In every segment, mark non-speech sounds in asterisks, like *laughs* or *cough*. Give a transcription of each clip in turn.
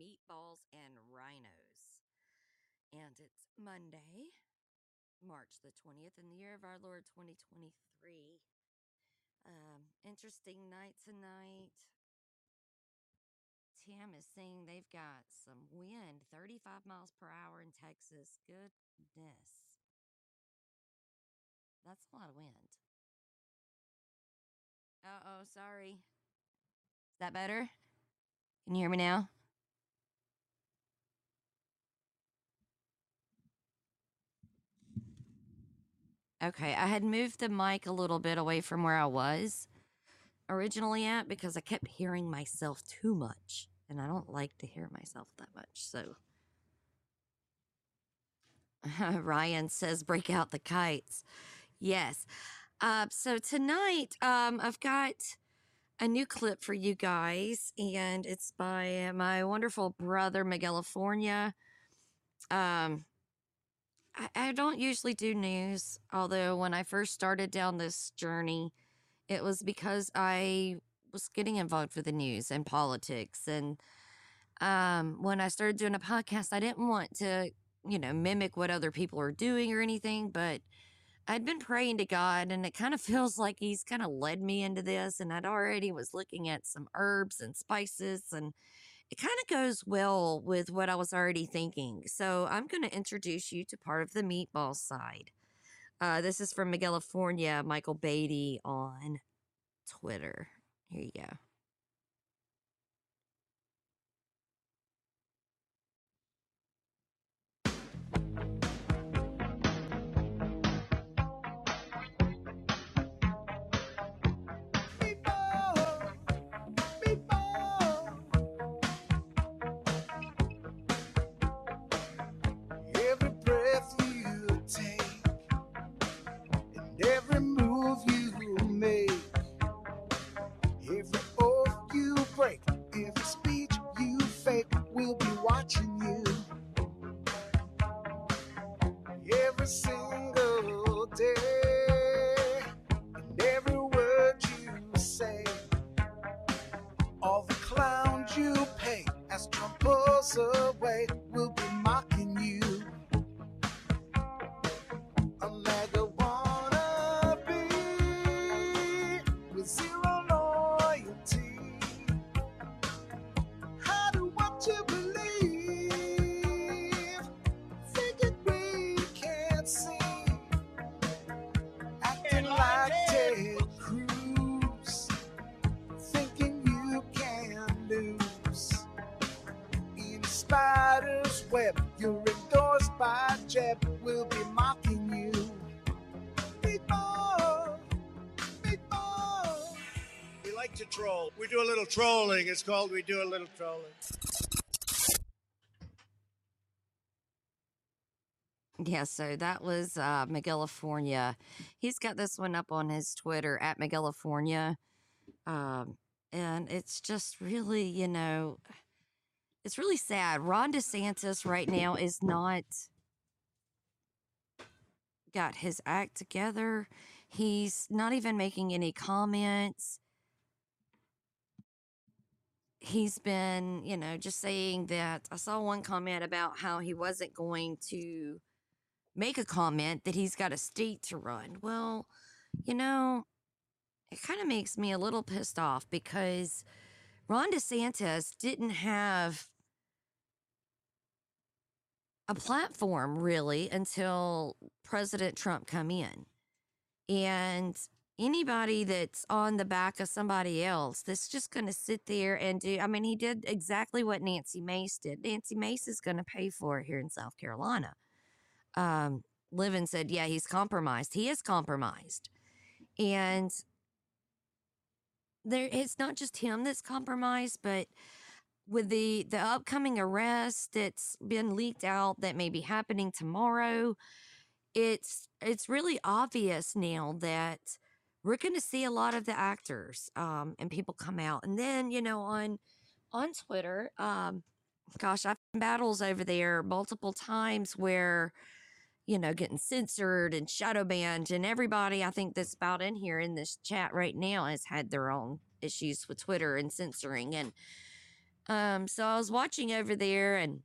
meatballs, and rhinos. And it's Monday, March the 20th, in the year of our Lord 2023. Um, interesting night tonight. Tam is saying they've got some wind, 35 miles per hour in Texas. Goodness. That's a lot of wind. Uh oh, sorry. Is that better? Can you hear me now? Okay, I had moved the mic a little bit away from where I was originally at because I kept hearing myself too much. And I don't like to hear myself that much. So *laughs* Ryan says, break out the kites. Yes. Uh, so tonight, um, I've got a new clip for you guys, and it's by my wonderful brother, Miguelifornia. Um, I, I don't usually do news, although when I first started down this journey, it was because I was getting involved with the news and politics. And um, when I started doing a podcast, I didn't want to, you know, mimic what other people are doing or anything, but I'd been praying to God and it kind of *laughs* feels like he's kind of led me into this. And I'd already was looking at some herbs and spices and it kind of goes well with what I was already thinking. So I'm going to introduce you to part of the meatball side. Uh, this is from Miguelifornia, Michael Beatty on Twitter. Here you go. Trolling. It's called We Do a Little Trolling. Yeah, so that was uh, Miguelifornia. He's got this one up on his Twitter at Miguelifornia. Um, and it's just really, you know, it's really sad. Ron DeSantis right now is not got his act together. He's not even making any comments. He's been, you know, just saying that I saw one comment about how he wasn't going to make a comment that he's got a state to run. Well, you know, it kind of makes me a little pissed off because Ron DeSantis didn't have a platform really until President Trump come in. And anybody that's on the back of somebody else that's just going to sit there and do I mean he did exactly what Nancy Mace did. Nancy Mace is going to pay for it here in South Carolina. Um Livin said, "Yeah, he's compromised. He is compromised." And there it's not just him that's compromised, but with the the upcoming arrest that's been leaked out that may be happening tomorrow, it's it's really obvious now that we're going to see a lot of the actors um, and people come out, and then you know on on Twitter, um, gosh, I've had battles over there multiple times where you know getting censored and shadow banned, and everybody I think that's about in here in this chat right now has had their own issues with Twitter and censoring. And um, so I was watching over there and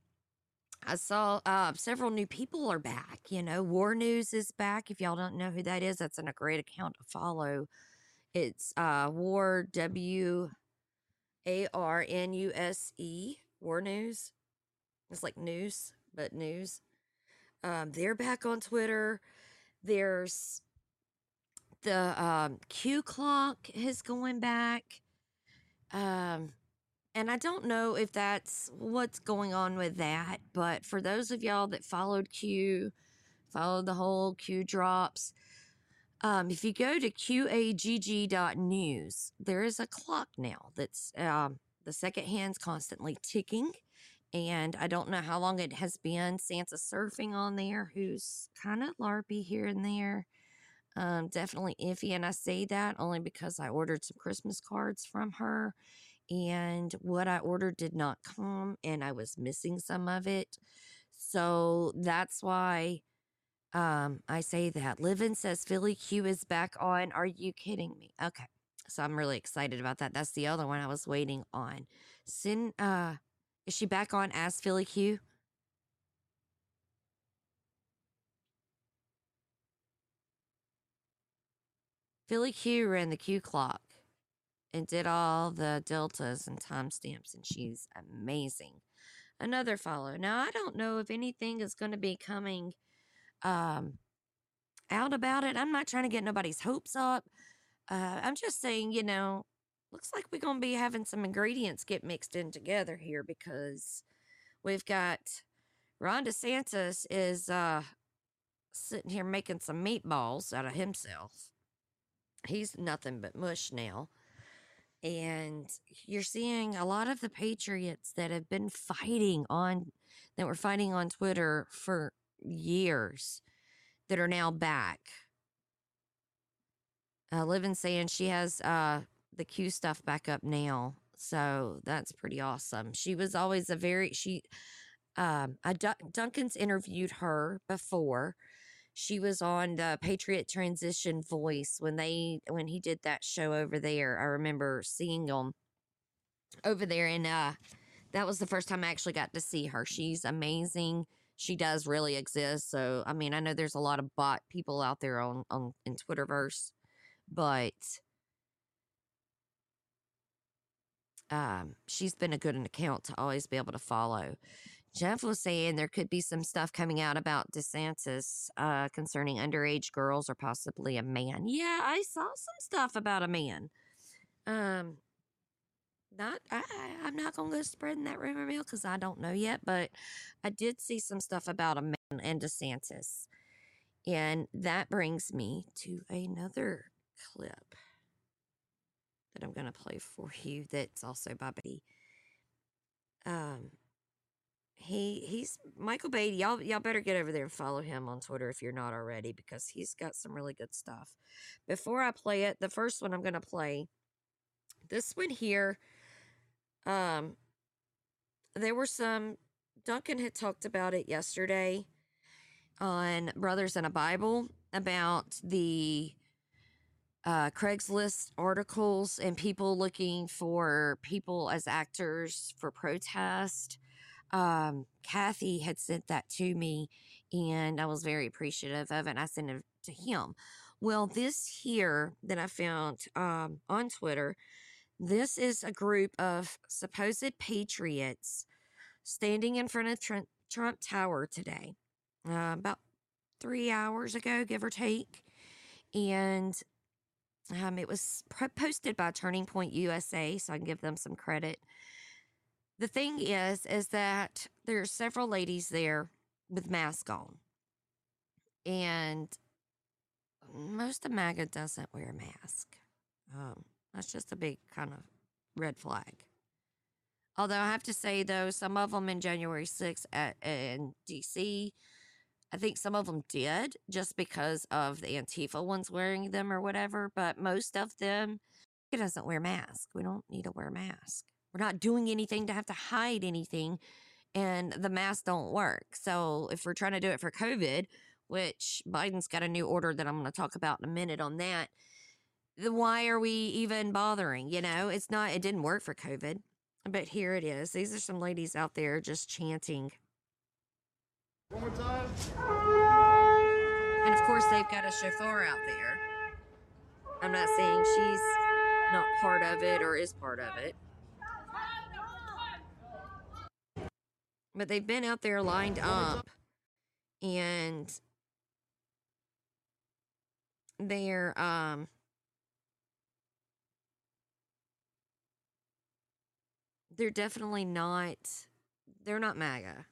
I saw uh, several new people are back. You know, War News is back. If y'all don't know who that is, that's a great account to follow. It's uh, War W A R N U S E, War News. It's like news, but news. Um, they're back on Twitter. There's the um, Q clock is going back. Um, and I don't know if that's what's going on with that, but for those of y'all that followed Q, followed the whole Q drops, um, if you go to qagg.news, there is a clock now that's um, the second hand's constantly ticking. And I don't know how long it has been. Santa surfing on there, who's kind of larpy here and there. Um, definitely iffy. And I say that only because I ordered some Christmas cards from her and what I ordered did not come and I was missing some of it. So that's why um, I say that. Livin says Philly Q is back on. Are you kidding me? Okay. So I'm really excited about that. That's the other one I was waiting on. Sin uh is she back on as Philly Q? Philly Q ran the Q clock and did all the deltas and timestamps, and she's amazing. Another follow. Now I don't know if anything is going to be coming um, out about it. I'm not trying to get nobody's hopes up. Uh, I'm just saying, you know, looks like we're going to be having some ingredients get mixed in together here because we've got Ron DeSantis is uh, sitting here making some meatballs out of himself. He's nothing but mush now. And you're seeing a lot of the patriots that have been fighting on, that were fighting on Twitter for years, that are now back. Uh, Living saying she has uh, the Q stuff back up now. So that's pretty awesome. She was always a very, she, um, I, Duncan's interviewed her before she was on the Patriot Transition Voice when they when he did that show over there. I remember seeing them over there, and uh, that was the first time I actually got to see her. She's amazing. She does really exist. So I mean, I know there's a lot of bot people out there on on in Twitterverse, but um, she's been a good account to always be able to follow. Jeff was saying there could be some stuff coming out about DeSantis uh, concerning underage girls or possibly a man. Yeah, I saw some stuff about a man. Um, not I, I'm not gonna go spreading that rumor mill because I don't know yet, but I did see some stuff about a man and DeSantis, and that brings me to another clip that I'm gonna play for you. That's also by Beatty. Um, he he's Michael Beatty. Y'all y'all better get over there and follow him on Twitter if you're not already because he's got some really good stuff. Before I play it, the first one I'm gonna play, this one here, um, there were some. Duncan had talked about it yesterday on Brothers in a Bible about the uh, Craigslist articles and people looking for people as actors for protest um, Kathy had sent that to me and I was very appreciative of it. I sent it to him. Well, this here that I found um, on Twitter, this is a group of supposed patriots standing in front of Trump, Trump Tower today, uh, about three hours ago, give or take. And um, it was posted by Turning Point USA, so I can give them some credit the thing is, is that there are several ladies there with masks on. And most of MAGA doesn't wear a mask. Um, that's just a big kind of red flag. Although I have to say, though, some of them in January 6th at, in DC, I think some of them did just because of the Antifa ones wearing them or whatever. But most of them, it doesn't wear mask. We don't need to wear mask. We're not doing anything to have to hide anything, and the masks don't work. So if we're trying to do it for COVID, which Biden's got a new order that I'm going to talk about in a minute on that, the why are we even bothering? You know, it's not, it didn't work for COVID, but here it is. These are some ladies out there just chanting. One more time. And of course, they've got a chauffeur out there. I'm not saying she's not part of it or is part of it. But they've been out there lined up and they're um they're definitely not they're not MAGA.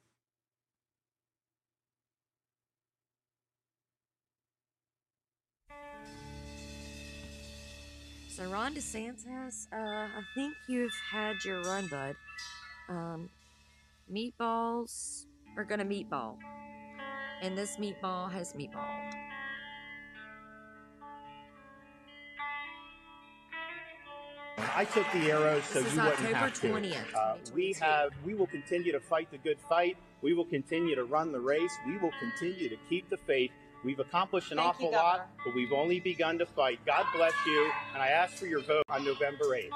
So Ron DeSantis, uh, I think you've had your run, bud. Um, meatballs are gonna meatball, and this meatball has meatball. I took the arrows so This is you wouldn't October have to. 20th, Uh, we have. We will continue to fight the good fight. We will continue to run the race. We will continue to keep the faith. We've accomplished an Thank you, awful lot, but we've only begun to fight. God bless you, and I ask for your vote on November 8th.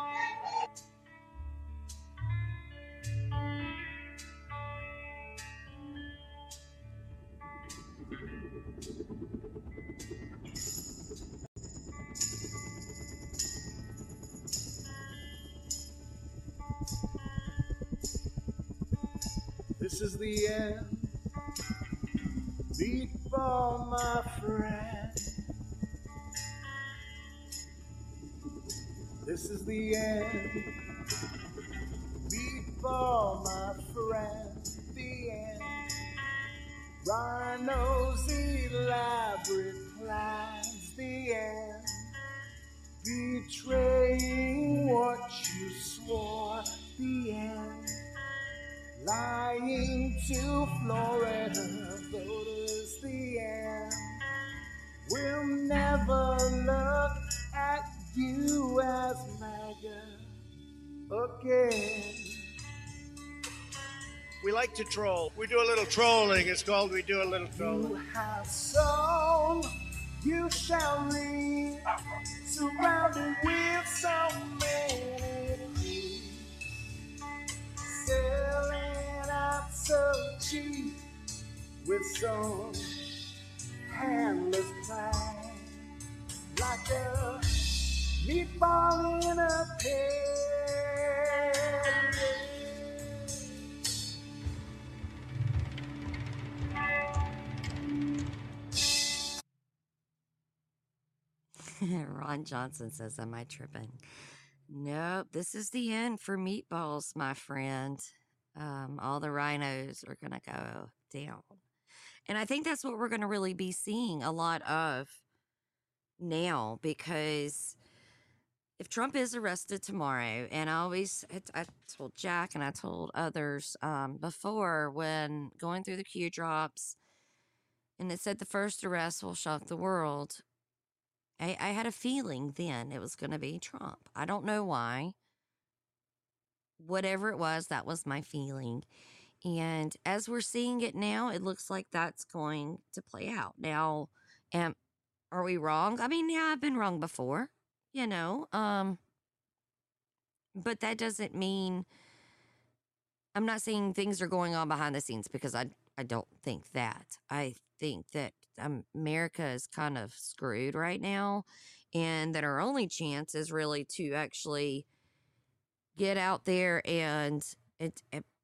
This is the end. Meatball, my friend. This is the end. Meatball, my friend. The end. Rhinos elaborate plans. The end. Betraying what you to Florida voters. The end. We'll never look at you as MAGA again. We like to troll. We do a little trolling. It's called We Do a Little You Trolling. have sown, you shall reap, surrounded with so many so cheap with some handless pride, like a meatball in a pan. *laughs* Ron Johnson says, Am I tripping? Nope, this is the end for meatballs, my friend. Um, all the rhinos are going to go down. And I think that's what we're going to really be seeing a lot of now because if Trump is arrested tomorrow, and I always, I told Jack and I told others um, before when going through the Q drops, and it said the first arrest will shock the world. I, I had a feeling then it was going to be Trump. I don't know why. Whatever it was, that was my feeling. And as we're seeing it now, it looks like that's going to play out. Now, am, are we wrong? I mean, yeah, I've been wrong before, you know. Um, but that doesn't mean I'm not saying things are going on behind the scenes because I I don't think that. I think that America is kind of screwed right now, and that our only chance is really to actually get out there and and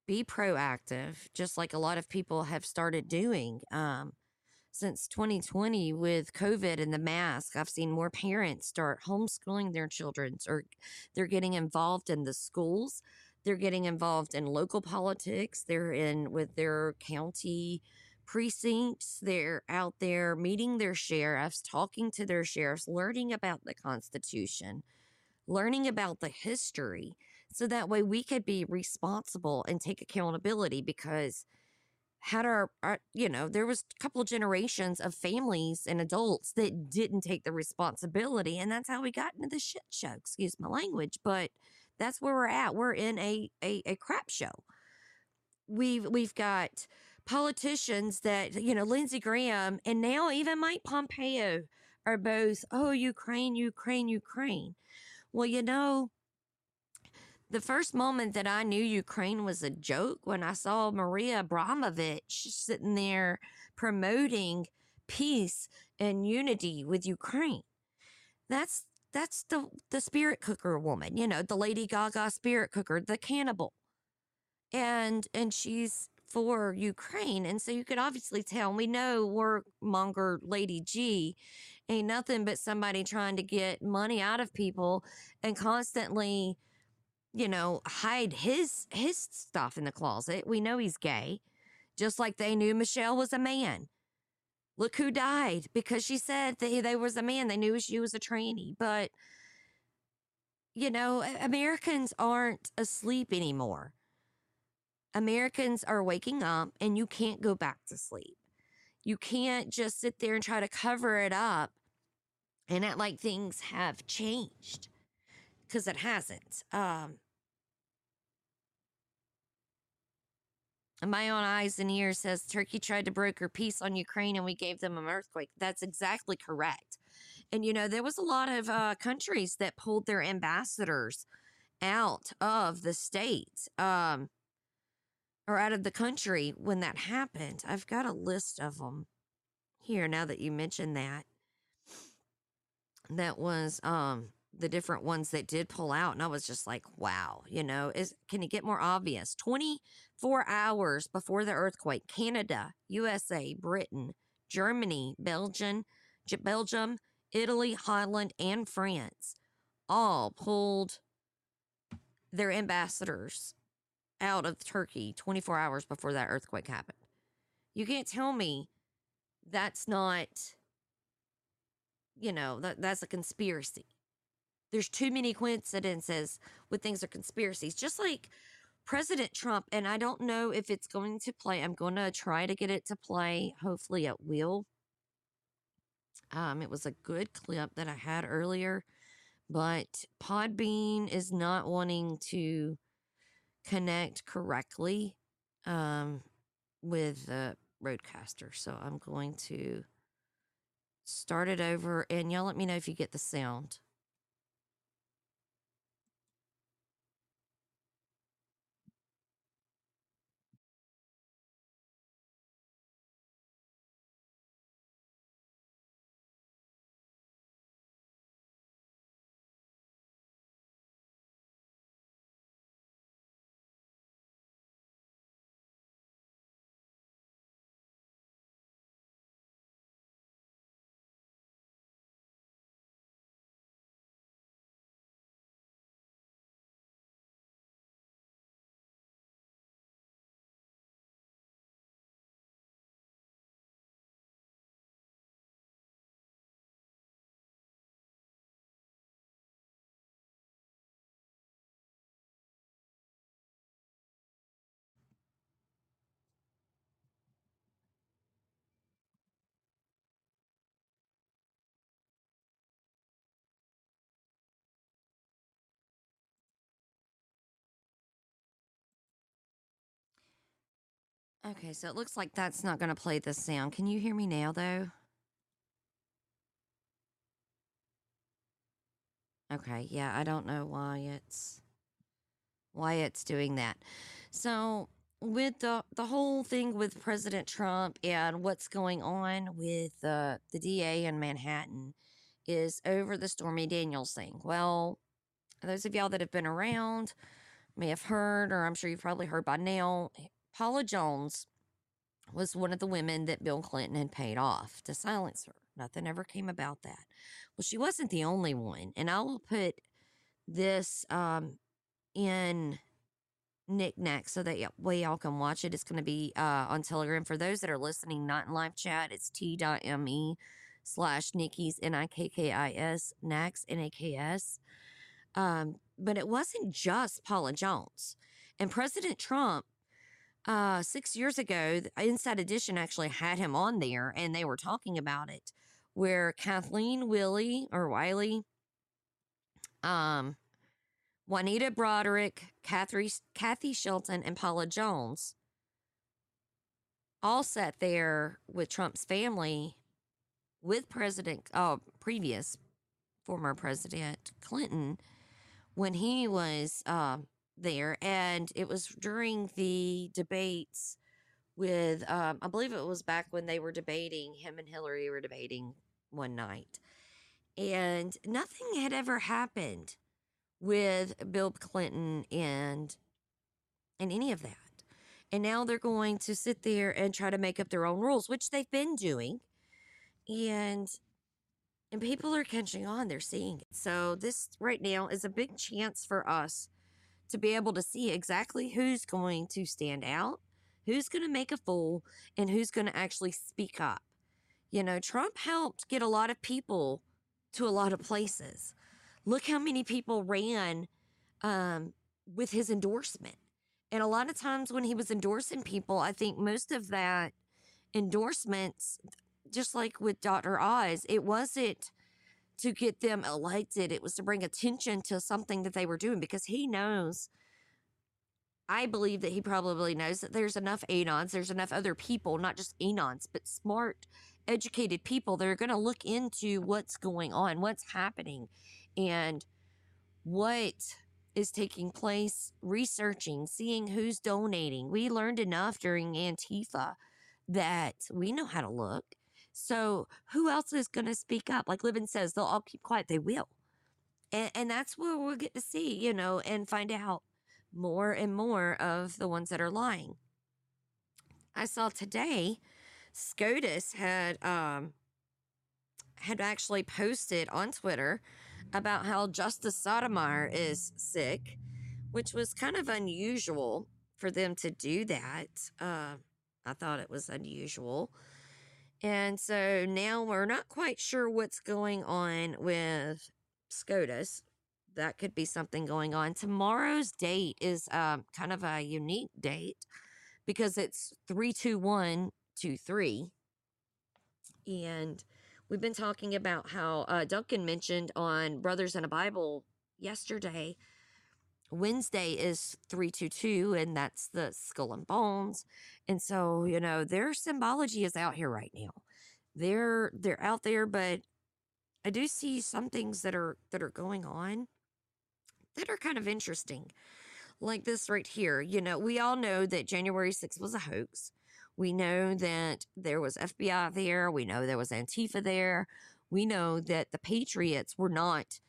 be proactive, just like a lot of people have started doing. Um, since 2020 with COVID and the mask, I've seen more parents start homeschooling their children or they're getting involved in the schools. They're getting involved in local politics. They're in with their county precincts. They're out there meeting their sheriffs, talking to their sheriffs, learning about the Constitution, learning about the history. So that way we could be responsible and take accountability because had our, our, you know there was a couple of generations of families and adults that didn't take the responsibility and that's how we got into the shit show excuse my language but that's where we're at we're in a a, a crap show we've we've got politicians that you know lindsey graham and now even mike pompeo are both, oh, Ukraine, Ukraine, Ukraine. Well, you know, the first moment that I knew Ukraine was a joke when I saw Maria Abramovich sitting there promoting peace and unity with Ukraine. That's that's the the spirit cooker woman, you know, the Lady Gaga spirit cooker, the cannibal. And and she's for Ukraine. And so you could obviously tell, we know warmonger Lady G ain't nothing but somebody trying to get money out of people and constantly you know, hide his his stuff in the closet. We know he's gay, just like they knew Michelle was a man. Look who died because she said that he, they was a man. They knew she was a tranny, but you know, Americans aren't asleep anymore. Americans are waking up, and you can't go back to sleep. You can't just sit there and try to cover it up and act like things have changed because it hasn't. Um, My own eyes and ears says Turkey tried to broker peace on Ukraine and we gave them an earthquake. That's exactly correct. And you know, there was a lot of uh, countries that pulled their ambassadors out of the state um, or out of the country when that happened. I've got a list of them here now that you mentioned that. That was um, the different ones that did pull out and I was just like, wow, you know, is can it get more obvious? 24 hours before the earthquake, Canada, USA, Britain, Germany, Belgium, Belgium, Italy, Holland, and France all pulled their ambassadors out of Turkey 24 hours before that earthquake happened. You can't tell me that's not you know, that that's a conspiracy there's too many coincidences with things or conspiracies. Just like President Trump, and I don't know if it's going to play. I'm going to try to get it to play. Hopefully, it will. Um, it was a good clip that I had earlier, but Podbean is not wanting to connect correctly um, with the RODECaster. So I'm going to start it over, and y'all let me know if you get the sound. Okay, so it looks like that's not going to play the sound. Can you hear me now, though? Okay, yeah, I don't know why it's why it's doing that. So, with the the whole thing with President Trump and what's going on with uh, the DA in Manhattan is over the Stormy Daniels thing. Well, those of y'all that have been around may have heard, or I'm sure you've probably heard by now, Paula Jones was one of the women that Bill Clinton had paid off to silence her. Nothing ever came about that. Well, she wasn't the only one. And I will put this um, in knickknack so that way y'all can watch it. It's going to be uh, on Telegram. For those that are listening, not in live chat, it's t.me slash Nikki's N-I-K-K-I-S, Nax, N-A-K-S. Um, but it wasn't just Paula Jones. And President Trump uh, six years ago, Inside Edition actually had him on there and they were talking about it where Kathleen Willie or Wiley, um, Juanita Broaddrick, Kathy, Kathy Shelton, and Paula Jones all sat there with Trump's family with President, uh, previous former president Clinton when he was um, there, and it was during the debates with um, I believe it was back when they were debating him and Hillary were debating one night, and nothing had ever happened with Bill Clinton and and any of that. And now they're going to sit there and try to make up their own rules, which they've been doing. And and people are catching on, they're seeing it. So this right now is a big chance for us to be able to see exactly who's going to stand out, who's going to make a fool, and who's going to actually speak up. You know, Trump helped get a lot of people to a lot of places. Look how many people ran um, with his endorsement. And a lot of times when he was endorsing people, I think most of that endorsements, just like with Dr. Oz, it wasn't to get them elected, it was to bring attention to something that they were doing because he knows. I believe that he probably knows that there's enough Anons, there's enough other people, not just Anons, but smart, educated people that are going to look into what's going on, what's happening, and what is taking place, researching, seeing who's donating. We learned enough during Antifa that we know how to look. So who else is going to speak up? Like Livin says, they'll all keep quiet. They will. And, and that's where we'll get to see, you know, and find out more and more of the ones that are lying. I saw today SCOTUS had um had actually posted on Twitter about how Justice Sotomayor is sick, which was kind of unusual for them to do that. Uh, I thought it was unusual. And so now we're not quite sure what's going on with SCOTUS. That could be something going on. Tomorrow's date is um, kind of a unique date because it's 32123. And we've been talking about how uh, Duncan mentioned on Brothers in a Bible yesterday. Wednesday is 322, and that's the skull and bones. And so, you know, their symbology is out here right now. They're they're out there, but I do see some things that are that are going on that are kind of interesting. Like this right here. You know, we all know that January 6th was a hoax. We know that there was FBI there. We know there was Antifa there. We know that the Patriots were not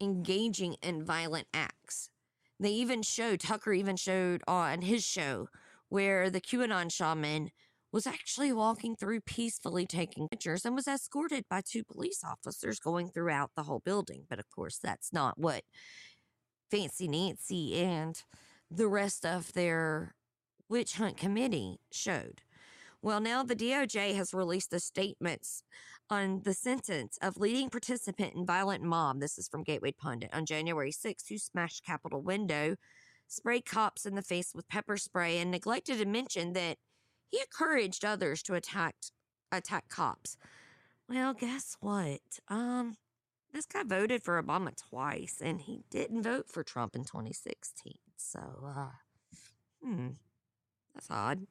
engaging in violent acts. They even showed, Tucker even showed on his show where the QAnon shaman was actually walking through peacefully taking pictures and was escorted by two police officers going throughout the whole building. But of course, that's not what Fancy Nancy and the rest of their witch hunt committee showed. Well, now the DOJ has released the statements on the sentence of leading participant in violent mob. This is from Gateway Pundit on January 6th, who smashed Capitol window, sprayed cops in the face with pepper spray, and neglected to mention that he encouraged others to attack attack cops. Well, guess what? Um, this guy voted for Obama twice, and he didn't vote for Trump in 2016. So, uh, hmm, that's odd.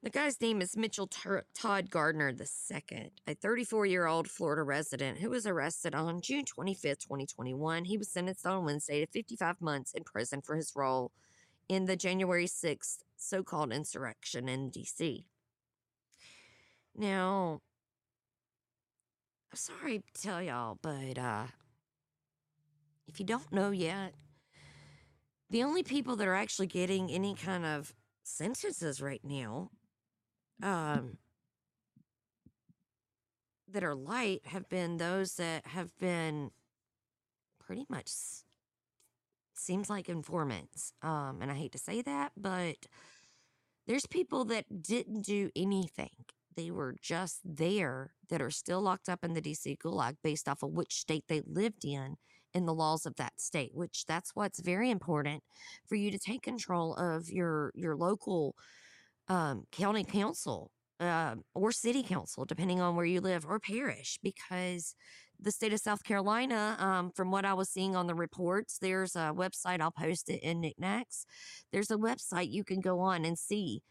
The guy's name is Mitchell Todd Gardner II, a 34 year old Florida resident who was arrested on June 25, 2021. He was sentenced on Wednesday to 55 months in prison for his role in the January 6th so called insurrection in DC. Now, I'm sorry to tell y'all, but uh, if you don't know yet, the only people that are actually getting any kind of sentences right now um, that are light have been those that have been pretty much seems like informants. Um, and I hate to say that, but there's people that didn't do anything. They were just there that are still locked up in the DC gulag based off of which state they lived in and the laws of that state, which that's what's very important for you to take control of your your local um, county council uh, or city council, depending on where you live, or parish, because the state of South Carolina, um, from what I was seeing on the reports, there's a website, I'll post it in Nikki's Nax. There's a website you can go on and see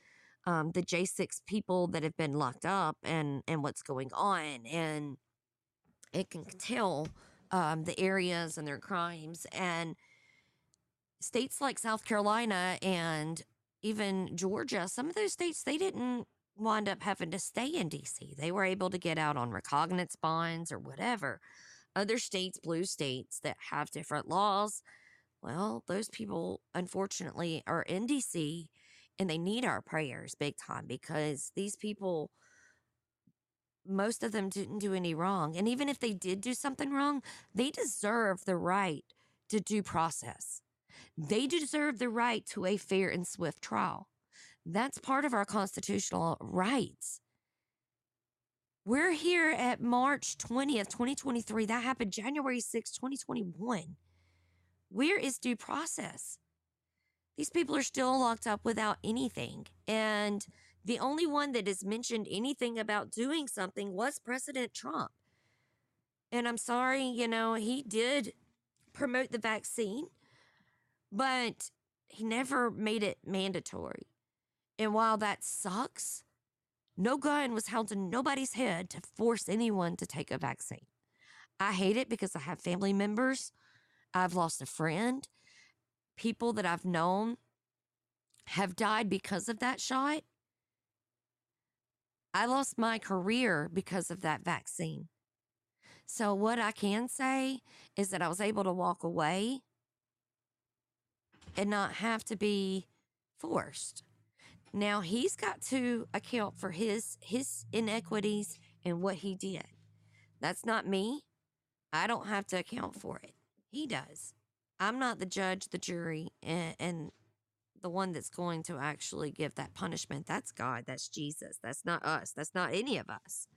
um, the J6 people that have been locked up and and what's going on, and it can tell um, the areas and their crimes and states like South Carolina and even Georgia. Some of those states they didn't wind up having to stay in DC. They were able to get out on recognizance bonds or whatever. Other states, blue states that have different laws, well, those people unfortunately are in DC and they need our prayers big time because these people most of them didn't do any wrong. And even if they did do something wrong, they deserve the right to due process. They deserve the right to a fair and swift trial. That's part of our constitutional rights. We're here at March 20th, 2023. That happened January 6th, 2021. Where is due process? These people are still locked up without anything. And the only one that has mentioned anything about doing something was President Trump. And I'm sorry, you know, he did promote the vaccine, but he never made it mandatory. And while that sucks, no gun was held to nobody's head to force anyone to take a vaccine. I hate it because I have family members. I've lost a friend people that I've known have died because of that shot. I lost my career because of that vaccine. So, what I can say is that I was able to walk away and not have to be forced. Now, he's got to account for his his inequities and what he did. That's not me. I don't have to account for it. He does. I'm not the judge, the jury, and, and the one that's going to actually give that punishment. That's God. That's Jesus. That's not us. That's not any of us.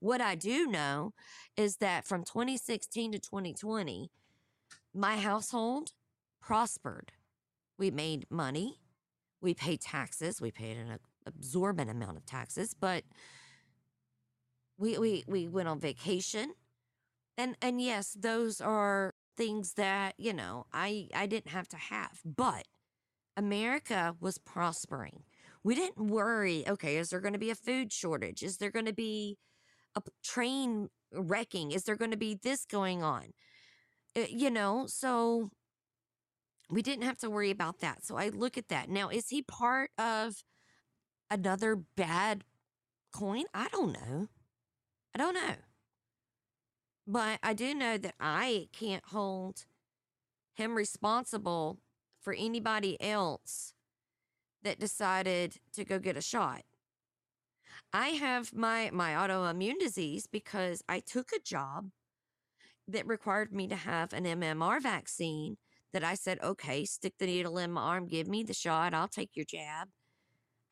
What I do know is that from 2016 to 2020, my household prospered. We made money. We paid taxes. We paid an absorbent amount of taxes, but we, we, we went on vacation. And, and yes, those are things that, you know, I, I didn't have to have. But America was prospering. We didn't worry, okay, is there going to be a food shortage? Is there going to be a train wrecking? Is there going to be this going on? Uh, you know, so we didn't have to worry about that. So I look at that. Now, is he part of another bad coin? I don't know. I don't know. But I do know that I can't hold him responsible for anybody else that decided to go get a shot. I have my my autoimmune disease because I took a job that required me to have an MMR vaccine that I said, "Okay, stick the needle in my arm, give me the shot, I'll take your jab."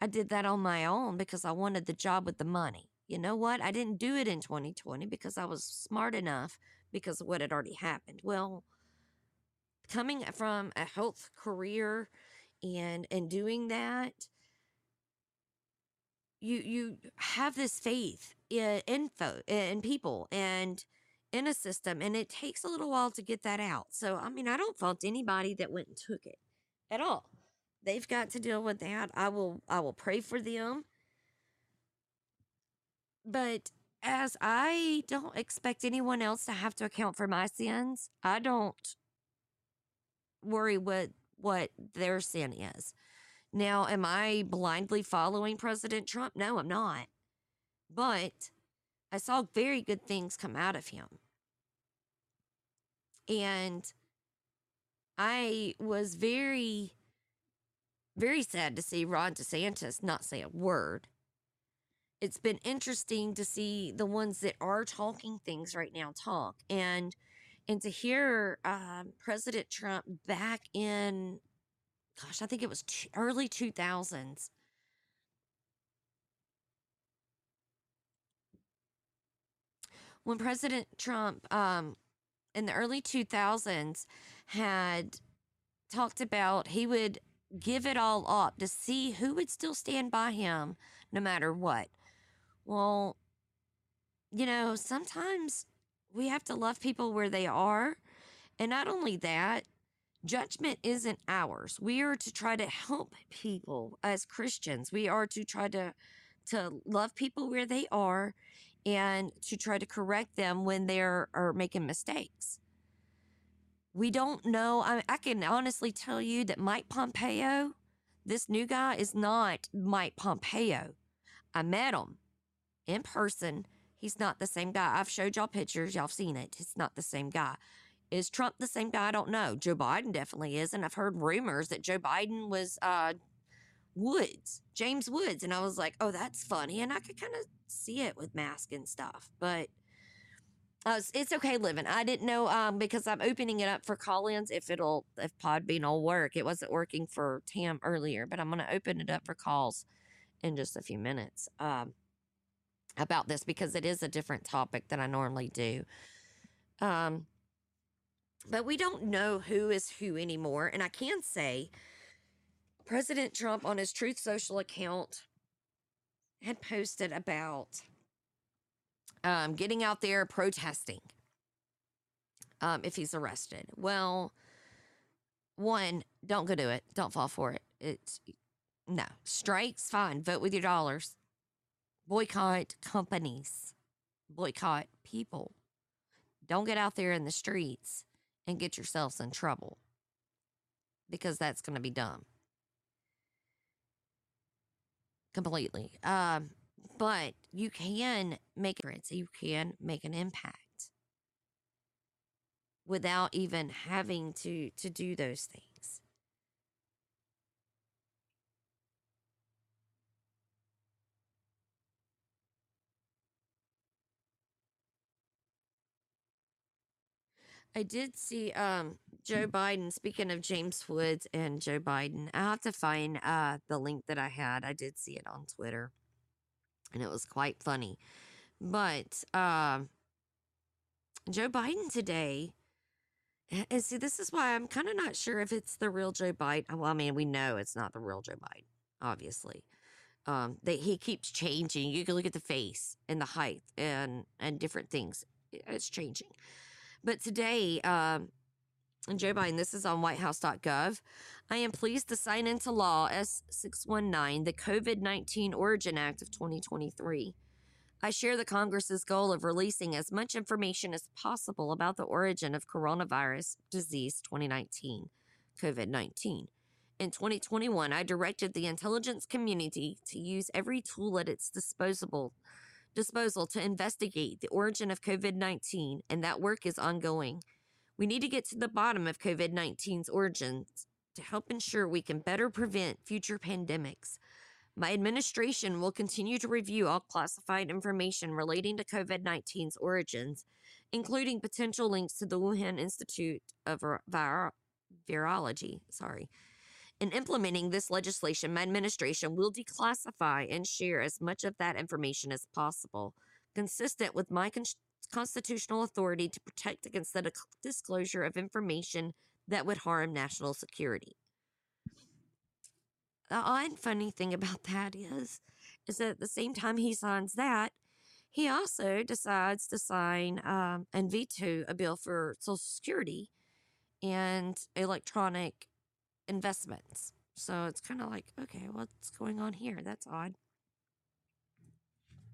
I did that on my own because I wanted the job with the money you know what? I didn't do it in 2020 because I was smart enough because of what had already happened. Well, coming from a health career and and doing that you you have this faith in info eh, in people and in a system and it takes a little while to get that out so i mean i don't fault anybody that went and took it at all they've got to deal with that i will i will pray for them but as I don't expect anyone else to have to account for my sins, I don't worry what what their sin is. Now, am I blindly following President Trump? No, I'm not. But I saw very good things come out of him. And I was very, very sad to see Ron DeSantis not say a word. It's been interesting to see the ones that are talking things right now talk and and to hear um, President Trump back in gosh I think it was early 2000s when President Trump um, in the early 2000s had talked about he would give it all up to see who would still stand by him no matter what well, you know, sometimes we have to love people where they are. And not only that, Judgment isn't ours. We are to try to help people as Christians. We are to try to to love people where they are and to try to correct them when they're are making mistakes. We don't know. I, I can honestly tell you that Mike Pompeo, this new guy, is not Mike Pompeo. I met him in person. He's not the same guy. I've showed y'all pictures. Y'all seen it. It's not the same guy. Is Trump the same guy? I don't know. Joe Biden definitely is. And I've heard rumors that Joe Biden was uh, Woods, James Woods. And I was like, oh, that's funny. And I could kind of see it with mask and stuff. But uh, it's- okay living. I didn't know um, because I'm opening it up for call-ins if it'll if Podbean will work. It wasn't working for Tam earlier, but I'm to open it up for calls in just a few minutes um, about this because it is a different topic than I normally do. Um, but we don't know who is who anymore, and I can say President Trump on his Truth Social account had posted about um, getting out there protesting um, if he's arrested. Well, one, don't go do it. Don't fall for it. It's no strikes. Fine, vote with your dollars. Boycott companies. Boycott people. Don't get out there in the streets and get yourselves in trouble because that's going to be dumb. Completely. Um, but you can make a difference. you can make an impact without even having to to do those things. I did see um Joe Biden speaking of James Woods and Joe Biden. I have to find uh the link that I had. I did see it on Twitter. And it was quite funny. But um Joe Biden today and see this is why I'm kind of not sure if it's the real Joe Biden. Well, I mean, we know it's not the real Joe Biden, obviously. Um that he keeps changing. You can look at the face and the height and and different things. It's changing. But today, um, and Joe Biden, this is on whitehouse.gov. I am pleased to sign into law S619, the COVID 19 Origin Act of 2023. I share the Congress's goal of releasing as much information as possible about the origin of coronavirus disease 2019, COVID 19. In 2021, I directed the intelligence community to use every tool at its disposable disposal to investigate the origin of COVID 19, and that work is ongoing. We need to get to the bottom of COVID 19's origins to help ensure we can better prevent future pandemics. My administration will continue to review all classified information relating to COVID 19's origins, including potential links to the Wuhan Institute of Vir- Vir- Virology. Sorry. In implementing this legislation, my administration will declassify and share as much of that information as possible, consistent with my con- constitutional authority to protect against the disclosure of information that would harm national security. The odd funny thing about that is, is that at the same time he signs that, he also decides to sign um, and veto a bill for Social Security and electronic investments. So it's kind of like, okay, what's going on here? That's odd.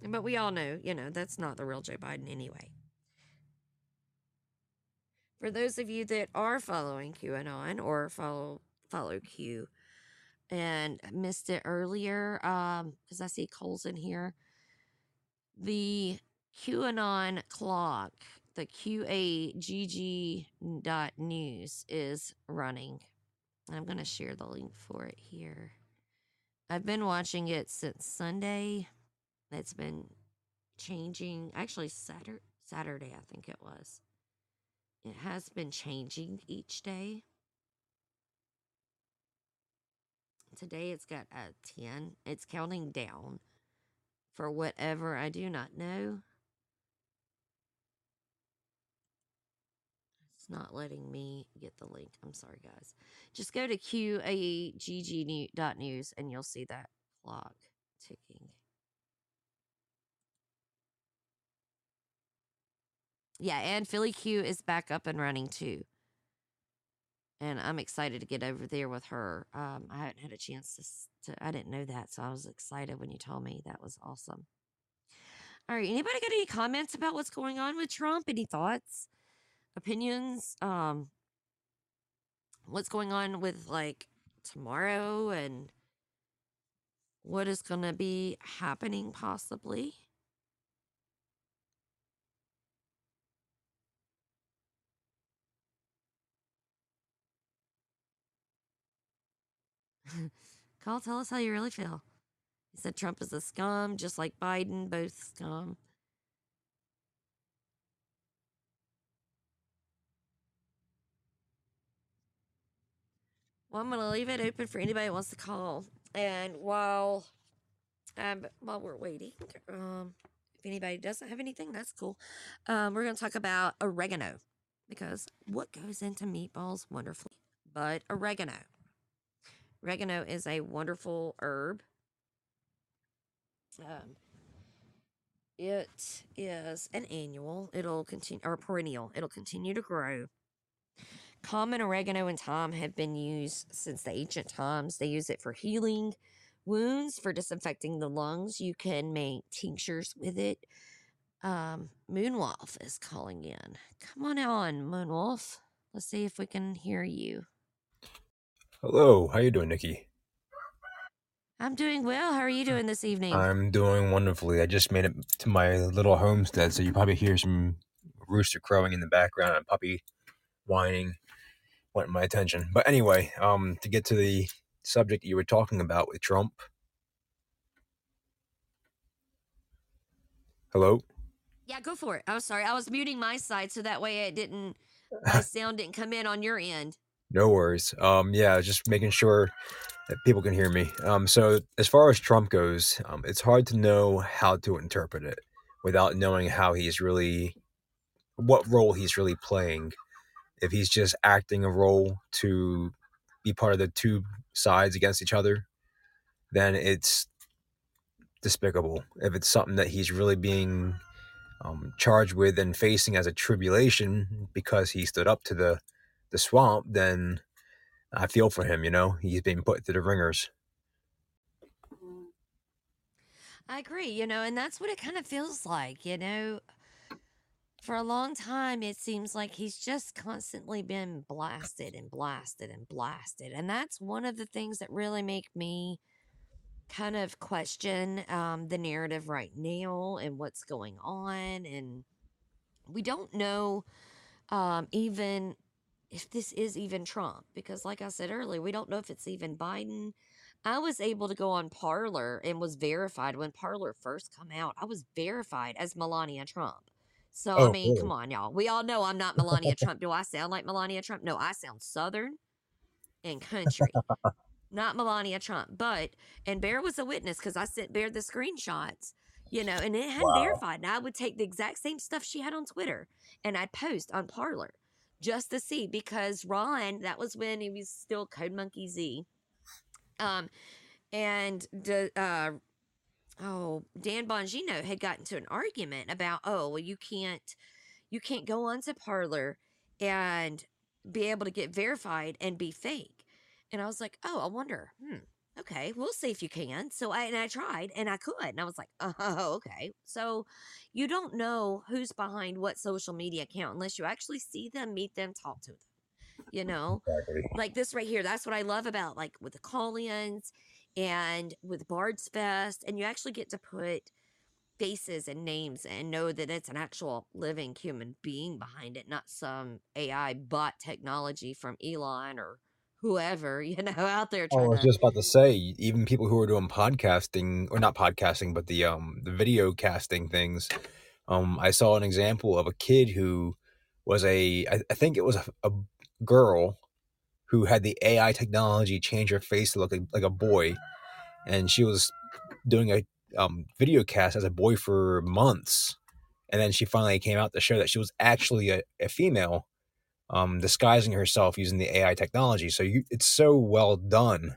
But we all know, you know, that's not the real Joe Biden anyway. For those of you that are following QAnon or follow follow Q and missed it earlier, um, because I see Cole's in here. The QAnon clock, the QAGG dot news is running. I'm going to share the link for it here. I've been watching it since Sunday. It's been changing. Actually, Saturday, Saturday, I think it was. It has been changing each day. Today it's got a 10. It's counting down for whatever I do not know. It's not letting me get the link. I'm sorry, guys. Just go to qagg.news and you'll see that clock ticking. Yeah, and Philly Q is back up and running too. and I'm excited to get over there with her. Um, I hadn't had a chance to, to, I didn't know that, so I was excited when you told me. That was awesome. All right, anybody got any comments about what's going on with Trump? Any thoughts, opinions? Um, what's going on with like tomorrow and what is going to be happening possibly? Call, tell us how you really feel. He said Trump is a scum, just like Biden, both scum. Well, I'm gonna leave it open for anybody who wants to call. And while um while we're waiting, um, if anybody doesn't have anything, that's cool. Um, we're gonna talk about oregano because what goes into meatballs wonderfully, but oregano. Oregano is a wonderful herb. Um, it is an annual. It'll continue or perennial. It'll continue to grow. Common oregano and thyme have been used since the ancient times. They use it for healing wounds, for disinfecting the lungs. You can make tinctures with it. Um, Moonwolf is calling in. Come on on, Moonwolf. Let's see if we can hear you. Hello, how you doing, Nikki? I'm doing well. How are you doing this evening? I'm doing wonderfully. I just made it to my little homestead, so you probably hear some rooster crowing in the background and puppy whining. Want my attention. But anyway, um, to get to the subject you were talking about with Trump. Hello? Yeah, go for it. I'm sorry. I was muting my side so that way it didn't my *laughs* sound didn't come in on your end. No worries. Um, yeah, just making sure that people can hear me. Um, so as far as Trump goes, um, it's hard to know how to interpret it without knowing how he's really, what role he's really playing. If he's just acting a role to be part of the two sides against each other, then it's despicable. If it's something that he's really being um, charged with and facing as a tribulation because he stood up to the the swamp, then I feel for him. You know, he's being put through the ringers. I agree, you know, and that's what it kind of feels like, you know. For a long time, it seems like he's just constantly been blasted and blasted and blasted. And that's one of the things that really make me kind of question um, the narrative right now and what's going on. And we don't know um, even if this is even Trump, because, like I said earlier, we don't know if it's even Biden. I was able to go on Parler and was verified when Parler first come out. I was verified as Melania Trump. So I Oh, mean, really? come on, y'all. We all know I'm not Melania Trump. Do I sound like Melania Trump? No, I sound Southern and country, not Melania Trump. But and Bear was a witness because I sent Bear the screenshots, you know, and it had Wow. verified. And I would take the exact same stuff she had on Twitter and I'd post on Parler just to see because Ron, that was when he was still Code Monkey Z. Um, and uh, oh Dan Bongino had gotten to an argument about oh well you can't you can't go onto Parler and be able to get verified and be fake. And I was like, oh, I wonder, hmm, okay, we'll see if you can. So I and I tried and I could, and I was like, *laughs* oh, okay. So you don't know who's behind what social media account unless you actually see them, meet them, talk to them. You *laughs* know, Exactly. like this right here. That's what I love about like with the call-ins and with Bard's Fest, and you actually get to put faces and names and know that it's an actual living human being behind it, not some AI bot technology from Elon or whoever *laughs* you know out there Oh, I was to. just about to say, even people who are doing podcasting or not podcasting, but the um the video casting things. Um, I saw an example of a kid who was a I, I think it was a, a girl who had the AI technology change her face to look like, like a boy, and she was doing a um video cast as a boy for months, and then she finally came out to show that she was actually a, a female um, disguising herself using the AI technology. So you, it's so well done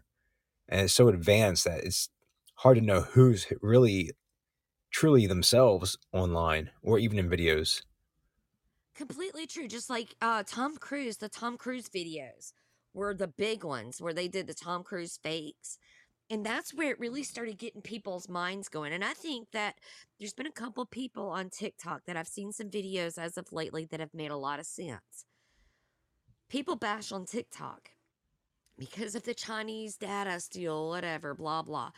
and it's so advanced that it's hard to know who's really truly themselves online or even in videos. Completely true. Just like uh, Tom Cruise, the Tom Cruise videos were the big ones where they did the Tom Cruise fakes. And that's where it really started getting people's minds going. And I think that there's been a couple people on TikTok that I've seen some videos as of lately that have made a lot of sense. People bash on TikTok because of the Chinese data steal, whatever, blah, blah.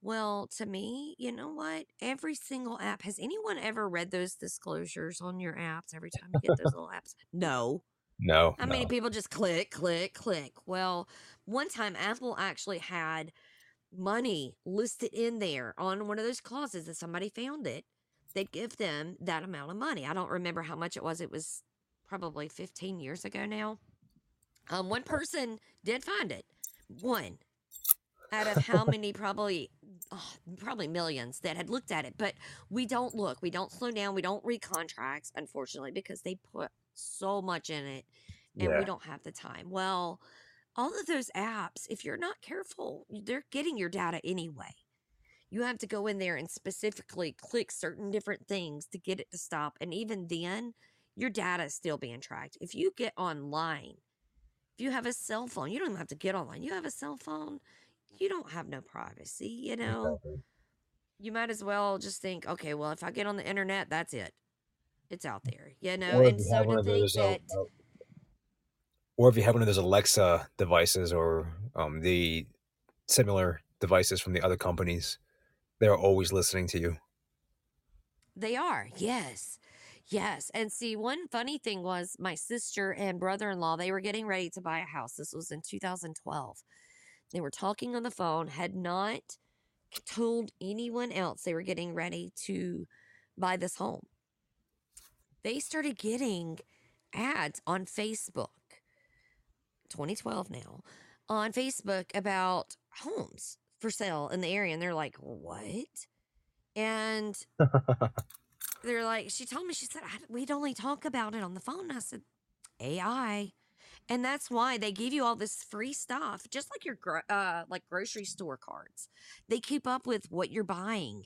Well, to me, you know what? Every single app, has anyone ever read those disclosures on your apps every time you get those little apps? No. No. How many people just click, click, click? Well, one time Apple actually had money listed in there on one of those clauses that somebody found it. They'd give them that amount of money. I don't remember how much it was. It was probably 15 years ago now. Um, one person did find it. One. Out of how *laughs* many probably oh, probably millions that had looked at it. But we don't look. We don't slow down. We don't read contracts unfortunately because they put so much in it and Yeah. we don't have the time. Well all of those apps if you're not careful they're getting your data anyway. You have to go in there and specifically click certain different things to get it to stop and even then your data is still being tracked. If you get online if you have a cell phone you don't even have to get online you have a cell phone you don't have no privacy, you know. You might as well just think, okay, well, if I get on the internet, that's it. It's out there, you know. And you so to think those, uh, that uh, or if you have one of those Alexa devices or um, the similar devices from the other companies, they're always listening to you. they are, yes, yes. And see, one funny thing was my sister and brother-in-law, they were getting ready to buy a house. This was in 2012. They were talking on the phone, had not told anyone else they were getting ready to buy this home. They started getting ads on Facebook, 2012 now, on Facebook about homes for sale in the area. And they're like, what? And *laughs* they're like, she told me, she said, we'd only talk about it on the phone. I said, AI. And that's why they give you all this free stuff, just like your gro- uh, like grocery store cards. They keep up with what you're buying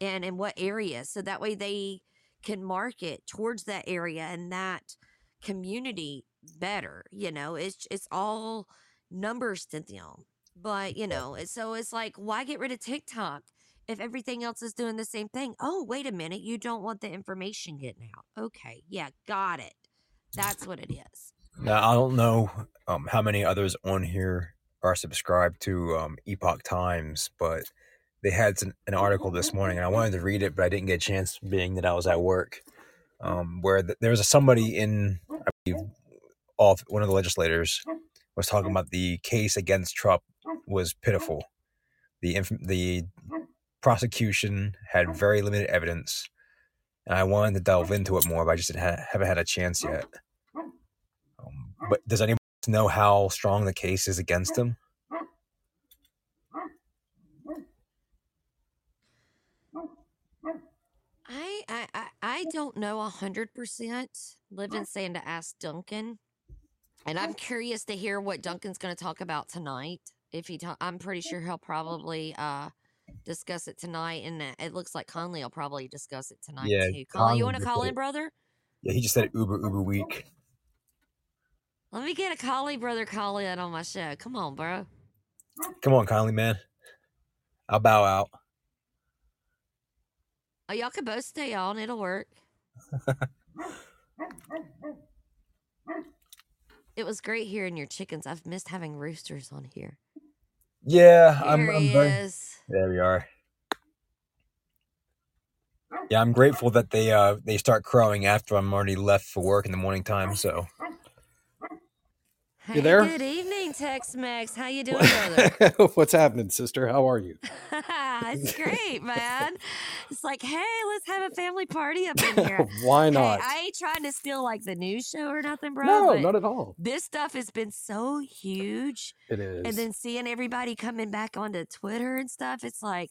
and in what area, so that way they can market towards that area and that community better. You know, it's it's all numbers to them. But you know, so it's like, why get rid of TikTok if everything else is doing the same thing? Oh, wait a minute, you don't want the information getting out. Okay, yeah, got it. That's what it is. Now I don't know um, how many others on here are subscribed to um, Epoch Times, but they had an, an article this morning, and I wanted to read it, but I didn't get a chance, being that I was at work. Um, where th- there was a, somebody in, I believe, off one of the legislators was talking about the case against Trump was pitiful. The inf- the prosecution had very limited evidence, and I wanted to delve into it more, but I just didn't ha- haven't had a chance yet. Um, but does anyone know how strong the case is against him? I I I, I don't know a hundred percent. Living saying to ask Duncan, and I'm curious to hear what Duncan's going to talk about tonight. If he, ta- I'm pretty sure he'll probably uh discuss it tonight, and it looks like Conley will probably discuss it tonight Yeah, too. Conley, you want to call in, brother? Yeah, he just said Uber Uber week. Let me get a Collie brother call in on my show. Come on, bro. Come on, kindly man. I'll bow out. Oh, y'all can both stay on. It'll work. *laughs* it was great hearing your chickens. I've missed having roosters on here. Yeah, I'm. I'm very, is. There we are. Yeah, I'm grateful that they uh they start crowing after I'm already left for work in the morning time. So Hey, there? Good evening, Tex Mex. How you doing, brother? *laughs* What's happening, sister? How are you? *laughs* it's great, man. It's like, hey, let's have a family party up in *laughs* here. Why Hey, not? I ain't trying to steal like the news show or nothing, bro. no, not at all. this stuff has been so huge. It is. and then seeing everybody coming back onto Twitter and stuff, it's like,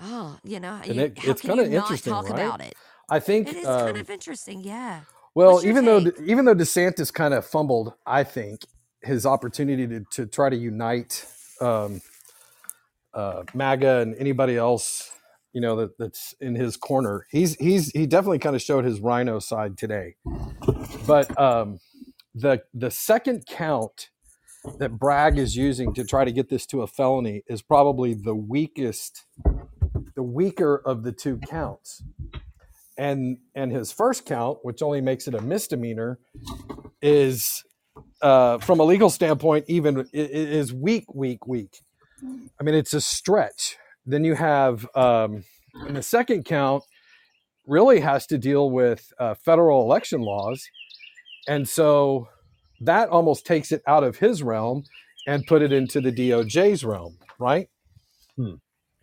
oh, you know, you, it- how it's you not interesting, talk right? about it? I think. It is um, kind of interesting, yeah. Well, even though even though DeSantis kind of fumbled, I think his opportunity to, to try to unite um, uh, MAGA and anybody else, you know, that, that's in his corner. He's he's he definitely kind of showed his RINO side today. But um, the the second count that Bragg is using to try to get this to a felony is probably the weakest, the weaker of the two counts. And and his first count, which only makes it a misdemeanor, is uh, from a legal standpoint even is weak, weak, weak. I mean, it's a stretch. Then you have um, the second count really has to deal with uh, federal election laws, and so that almost takes it out of his realm and put it into the DOJ's realm, right? Hmm.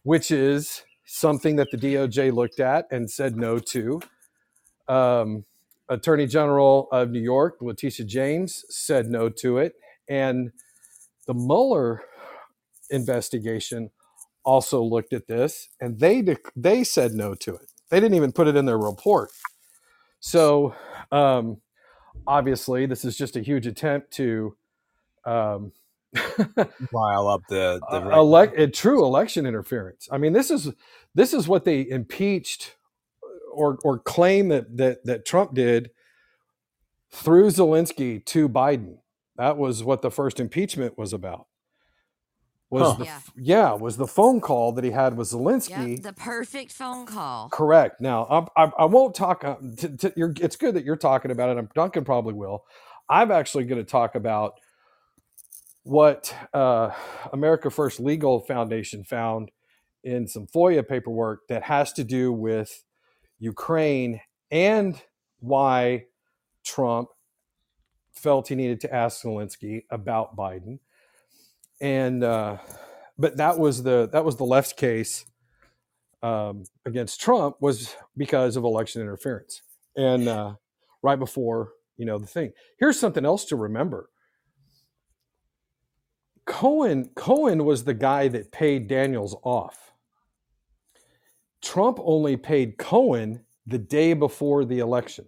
Which is something that the DOJ looked at and said no to. Um, Attorney General of New York, Letitia James, said no to it, and the Mueller investigation also looked at this and they dec- they said no to it. They didn't even put it in their report. So um, obviously, this is just a huge attempt to um, *laughs* Rile up the *laughs* the uh, elect a true election interference. I mean, this is this is what they impeached or or claim that that that Trump did through Zelensky to Biden. That was what the first impeachment was about. Was Huh. the Yeah. yeah was the phone call that he had with Zelensky. Yep, the perfect phone call. Correct. Now, I, I, I won't talk. Uh, t t you're, it's good that you're talking about it. and Duncan probably will. I'm actually going to talk about what uh, America First Legal Foundation found in some FOIA paperwork that has to do with Ukraine and why Trump felt he needed to ask Zelensky about Biden. And uh, but that was the that was the left's case um, against Trump was because of election interference, and uh, right before you know the thing. Here's something else to remember. Cohen Cohen was the guy that paid Daniels off. Trump only paid Cohen the day before the election.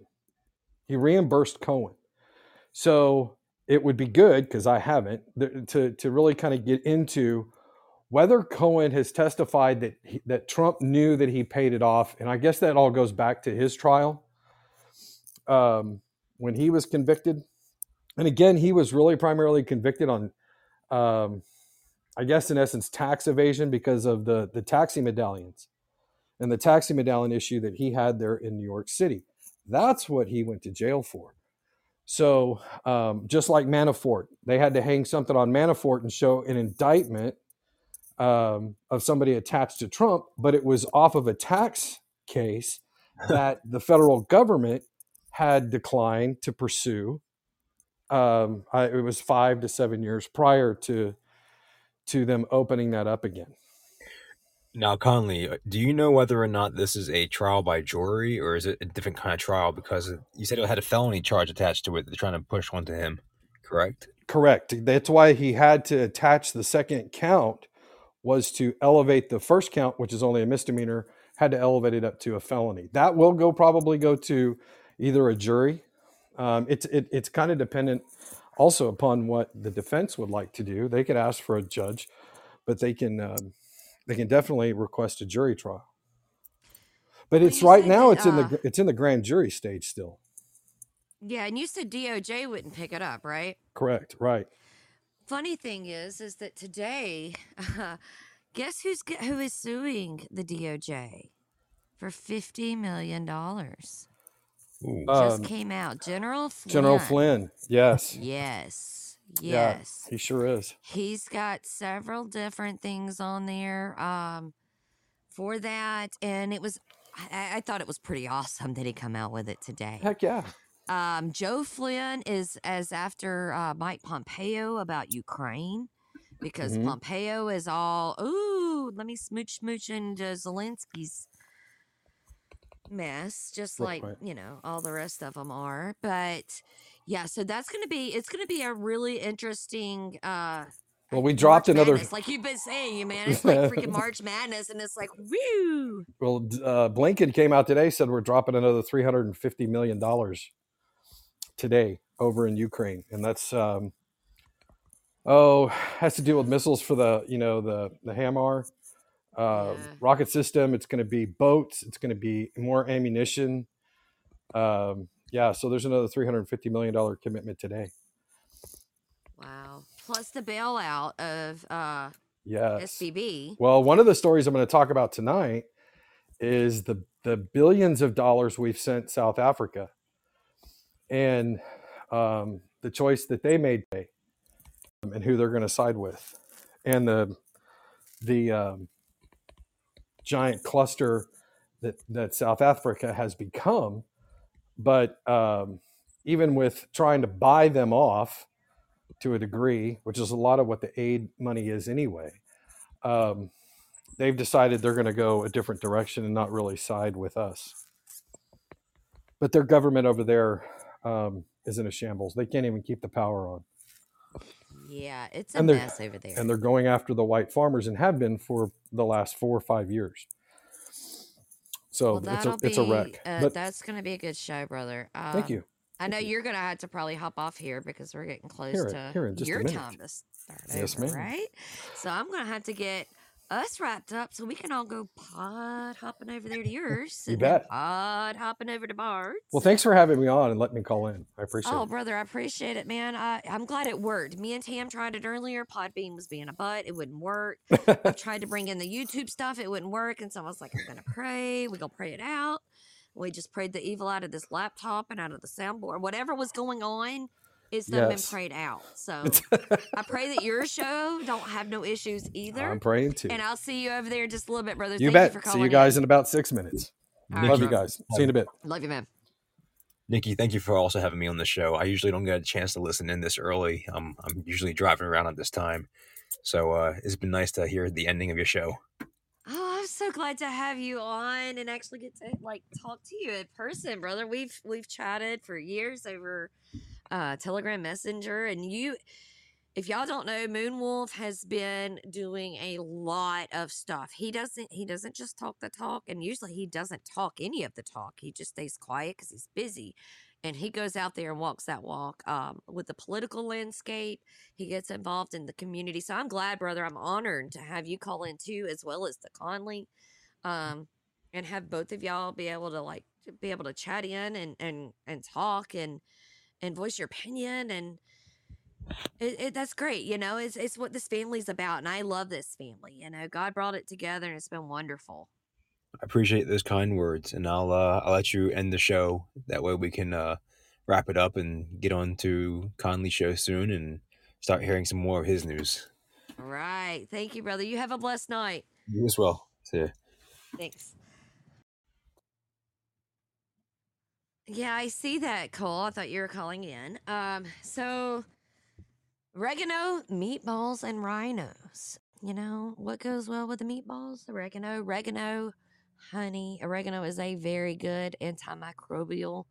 He reimbursed Cohen. So it would be good because I haven't to to really kind of get into whether Cohen has testified that he, that Trump knew that he paid it off, and I guess that all goes back to his trial um, when he was convicted. And again, he was really primarily convicted on, um, I guess, in essence, tax evasion because of the the taxi medallions and the taxi medallion issue that he had there in New York City. That's what he went to jail for. So, um, just like Manafort, they had to hang something on Manafort and show an indictment um, of somebody attached to Trump, but it was off of a tax case that the federal government had declined to pursue. Um, I, it was five to seven years prior to to them opening that up again. Now, Conley, uh, do you know whether or not this is a trial by jury or is it a different kind of trial? Because you said it had a felony charge attached to it. They're trying to push one to him, correct? Correct. That's why he had to attach the second count was to elevate the first count, which is only a misdemeanor, had to elevate it up to a felony. That will go probably go to either a jury. Um, it's it, it's kind of dependent also upon what the defense would like to do. They could ask for a judge, but they can um, they can definitely request a jury trial. But Well, it's you right said now. that, It's in the uh, gr- it's in the grand jury stage still. Yeah, and you said DOJ wouldn't pick it up, right? Correct. Right. Funny thing is, is that today, *laughs* guess who's g- who is suing the DOJ for fifty million dollars? Ooh. Just Um, came out, General Flynn. General Flynn. Yes. Yes, Yeah. yes. He sure is. He's got several different things on there um, for that, and it was. I, I thought it was pretty awesome that he come out with it today. Heck yeah. Um, Joe Flynn is as after uh, Mike Pompeo about Ukraine because Mhm. Pompeo is all, ooh, let me smooch smooch into Zelensky's mess, just Right, like, right. you know, all the rest of them are. But yeah, so that's going to be, it's going to be a really interesting, uh, Well, we March dropped another. Madness, like you've been saying, you man. It's like *laughs* freaking March Madness, and it's like, woo! Well, uh, Blinken came out today said we're dropping another three hundred and fifty million dollars today over in Ukraine, and that's um, oh has to do with missiles for the you know the the HIMAR uh, Yeah. rocket system. It's going to be boats. It's going to be more ammunition. Um, yeah, so there's another three hundred fifty million dollar commitment today. Wow. plus the bailout of uh, Yes. SVB. Well, one of the stories I'm going to talk about tonight is the the billions of dollars we've sent South Africa, and um, the choice that they made, today, um, and who they're going to side with, and the the um, giant cluster that that South Africa has become. But um, even with trying to buy them off to a degree, which is a lot of what the aid money is anyway um, they've decided they're going to go a different direction and not really side with us. But their government over there um, is in a shambles. They can't even keep the power on, Yeah, it's a mess over there. and they're going after the white farmers and have been for the last four or five years. So well, it's a it's a wreck. Uh, but that's going to be a good show, brother. Um, thank you. I know you're going to have to probably hop off here because we're getting close Here to here in just a your time to start Yes, over, ma'am. right? So I'm going to have to get us wrapped up so we can all go pod hopping over there to yours. You bet. Pod hopping over to Bard's. Well, thanks for having me on and letting me call in. I appreciate Oh, it. brother, I appreciate it, man. I, I'm glad it worked. Me and Tam tried it earlier. Podbean was being a butt. It wouldn't work. I *laughs* tried to bring in the YouTube stuff. It wouldn't work. And so I was like, I'm going to pray. We're going to pray it out. We just prayed the evil out of this laptop and out of the soundboard. Whatever was going on, it's done Yes. been prayed out. So *laughs* I pray that your show don't have no issues either. I'm praying too. and I'll see you over there in just a little bit, brother. You Thank bet. you for See you guys in. in about six minutes. All right, Love you guys. See you in a bit. Love you, man. Nikki, thank you for also having me on the show. I usually don't get a chance to listen in this early. Um, I'm usually driving around at this time. So uh, it's been nice to hear the ending of your show. Oh, I'm so glad to have you on and actually get to like talk to you in person, brother. We've we've chatted for years over uh Telegram Messenger and you if y'all don't know, Moonwolf has been doing a lot of stuff. He doesn't he doesn't just talk the talk and usually he doesn't talk any of the talk. He just stays quiet cuz he's busy. And he goes out there and walks that walk um, with the political landscape he gets involved in the community. So I'm glad, brother. I'm honored to have you call in too, as well as the Conley, um, and have both of y'all be able to like be able to chat in and and and talk and and voice your opinion and. It, it, that's great, you know. It's it's what this family's about, and I love this family. You know, God brought it together, and it's been wonderful. I appreciate those kind words, and I'll uh, I'll let you end the show. That way we can uh, wrap it up and get on to Conley's show soon and start hearing some more of his news. All right, thank you, brother. You have a blessed night. You as well. See ya. Thanks. Yeah, I see that, Cole. I thought you were calling in. Um, so oregano, meatballs, and rhinos. You know what goes well with the meatballs? Oregano, oregano, honey. Oregano is a very good antimicrobial.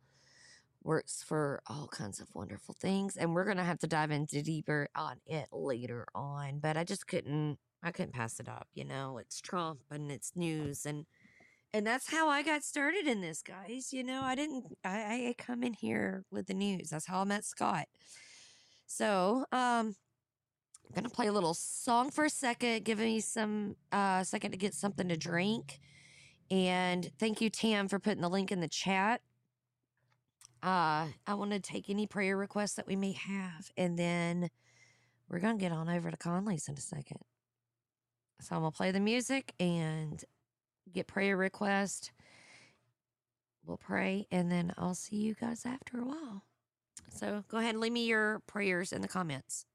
Works for all kinds of wonderful things, and we're gonna have to dive into deeper on it later on. But I just couldn't, I couldn't pass it up. You know, it's Trump and it's news, and and that's how I got started in this, guys. You know, I didn't. I, I come in here with the news. That's how I met Scott. So, um, I'm gonna play a little song for a second, give me some uh second to get something to drink. And thank you, Tam, for putting the link in the chat. Uh, I want to take any prayer requests that we may have, and then we're gonna get on over to Conley's in a second. So I'm gonna play the music and get prayer request. We'll pray, and then I'll see you guys after a while. So go ahead and leave me your prayers in the comments.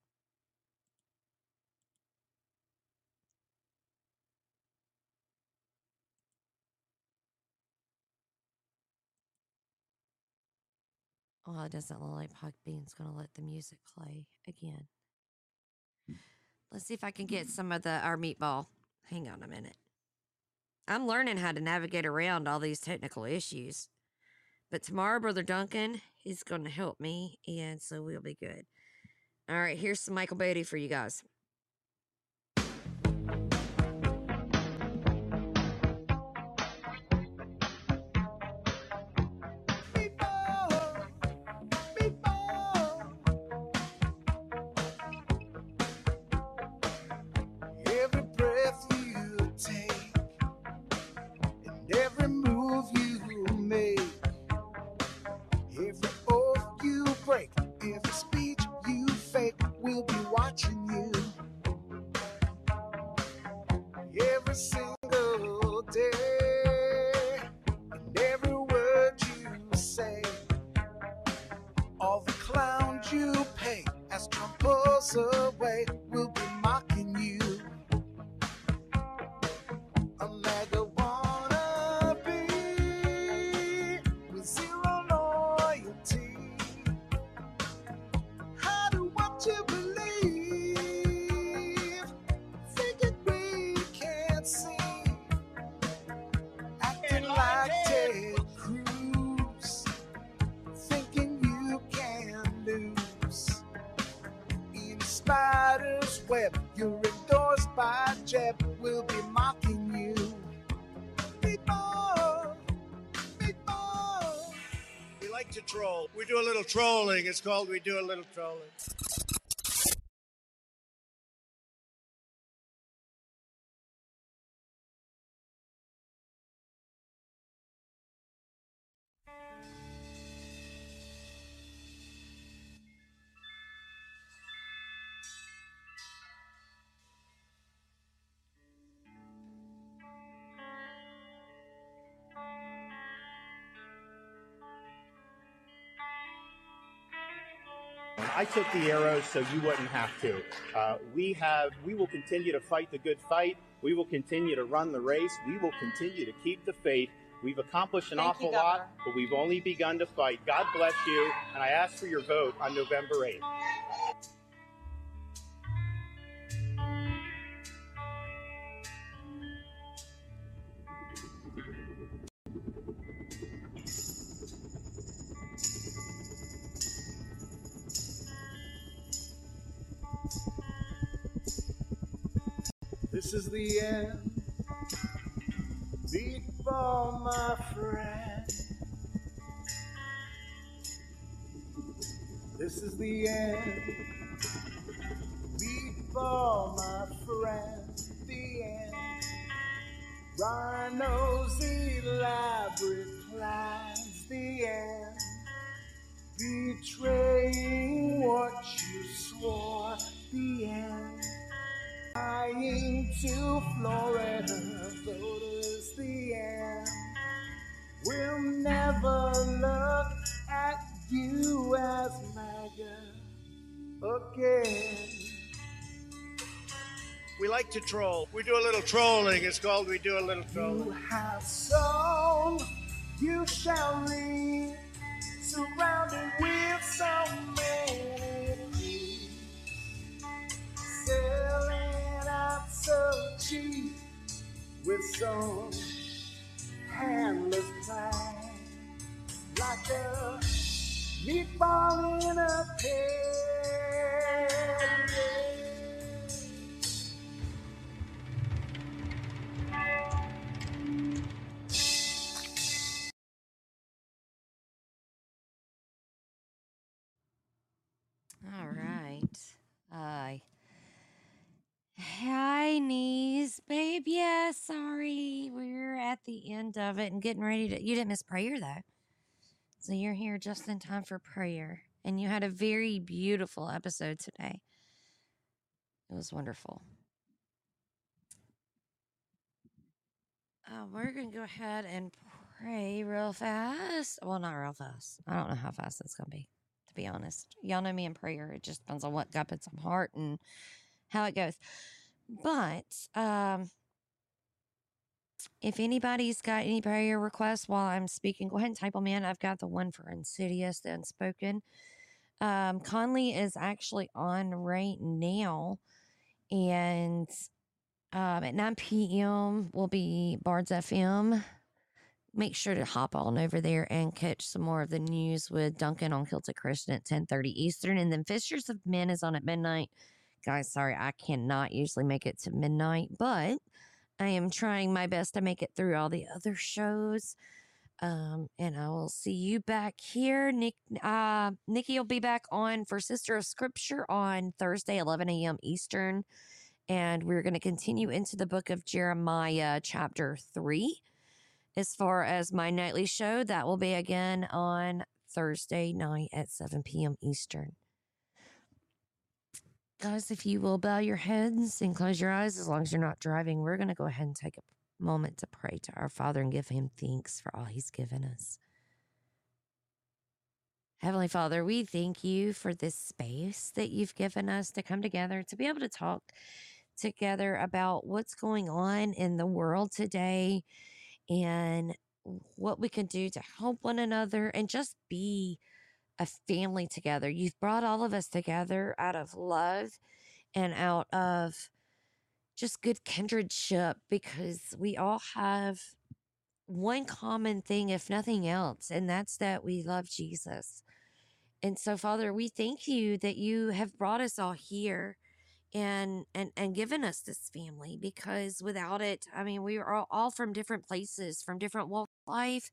Oh, it doesn't look like Podbean's going to let the music play again. Hmm. Let's see if I can get some of the our meatball. Hang on a minute. I'm learning how to navigate around all these technical issues. But tomorrow, Brother Duncan is going to help me, and so we'll be good. All right, here's some Michael Beatty for you guys. You're endorsed by Jeb. we'll be mocking you. We like to troll. We do a little trolling. It's called We Do a Little Trolling. Took the arrows so you wouldn't have to. Uh, we have, we will continue to fight the good fight. We will continue to run the race. We will continue to keep the faith. We've accomplished an Thank you, awful lot, but we've only begun to fight. God bless you, and I ask for your vote on November 8th. Rhinos elaborate plans. The end. Betraying what you swore. The end. Flying to Florida voters, the end. We'll never look at you as MAGA again. We like to troll. We do a little trolling. It's called We Do a Little You Trolling. have sown, you shall reap, surrounded with so many. Selling out so cheap with some handless plan, like a meatball in a. Uh, hi, knees, babe. Yeah, sorry. We're at the end of it and getting ready to. You didn't miss prayer, though. So you're here just in time for prayer. And you had a very beautiful episode today. It was wonderful. Uh, we're going to go ahead and pray real fast. Well, not real fast. I don't know how fast it's going to be, be honest. Y'all know me in prayer. It just depends on what God puts on heart and how it goes. But um, if anybody's got any prayer requests while I'm speaking, go ahead and type them in. I've got the one for Insidious, the Unspoken. Um, Conley is actually on right now. And um, at 9 p.m. will be Bards FM. Make sure to hop on over there and catch some more of the news with Duncan on Celtic Christian at 10:30 Eastern, and then Fishers of Men is on at midnight. Guys, sorry I cannot usually make it to midnight, but I am trying my best to make it through all the other shows. Um, and I will see you back here. Nick, uh, Nikki will be back on for Sister of Scripture on Thursday, 11 a.m. Eastern and we're going to continue into the book of Jeremiah, chapter 3. As far as my nightly show, that will be again on Thursday night at 7 p.m. Eastern. Guys, if you will bow your heads and close your eyes as long as you're not driving, we're going to go ahead and take a moment to pray to our Father and give him thanks for all he's given us. Heavenly Father, we thank you for this space that you've given us to come together, to be able to talk together about what's going on in the world today and what we can do to help one another and just be a family together. You've brought all of us together out of love and out of just good kindredship because we all have one common thing, if nothing else, and that's that we love Jesus. And so, Father, we thank you that you have brought us all here and and and given us this family because without it i mean we are all, from different places from different walks of life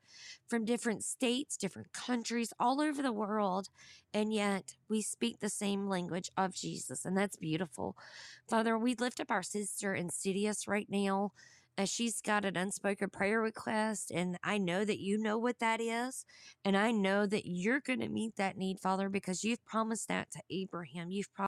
from different states different countries all over the world and yet we speak the same language of jesus and that's beautiful. Father we lift up our sister insidious right now as she's got an unspoken prayer request and i know that you know what that is and i know that you're going to meet that need father because you've promised that to abraham. You've promised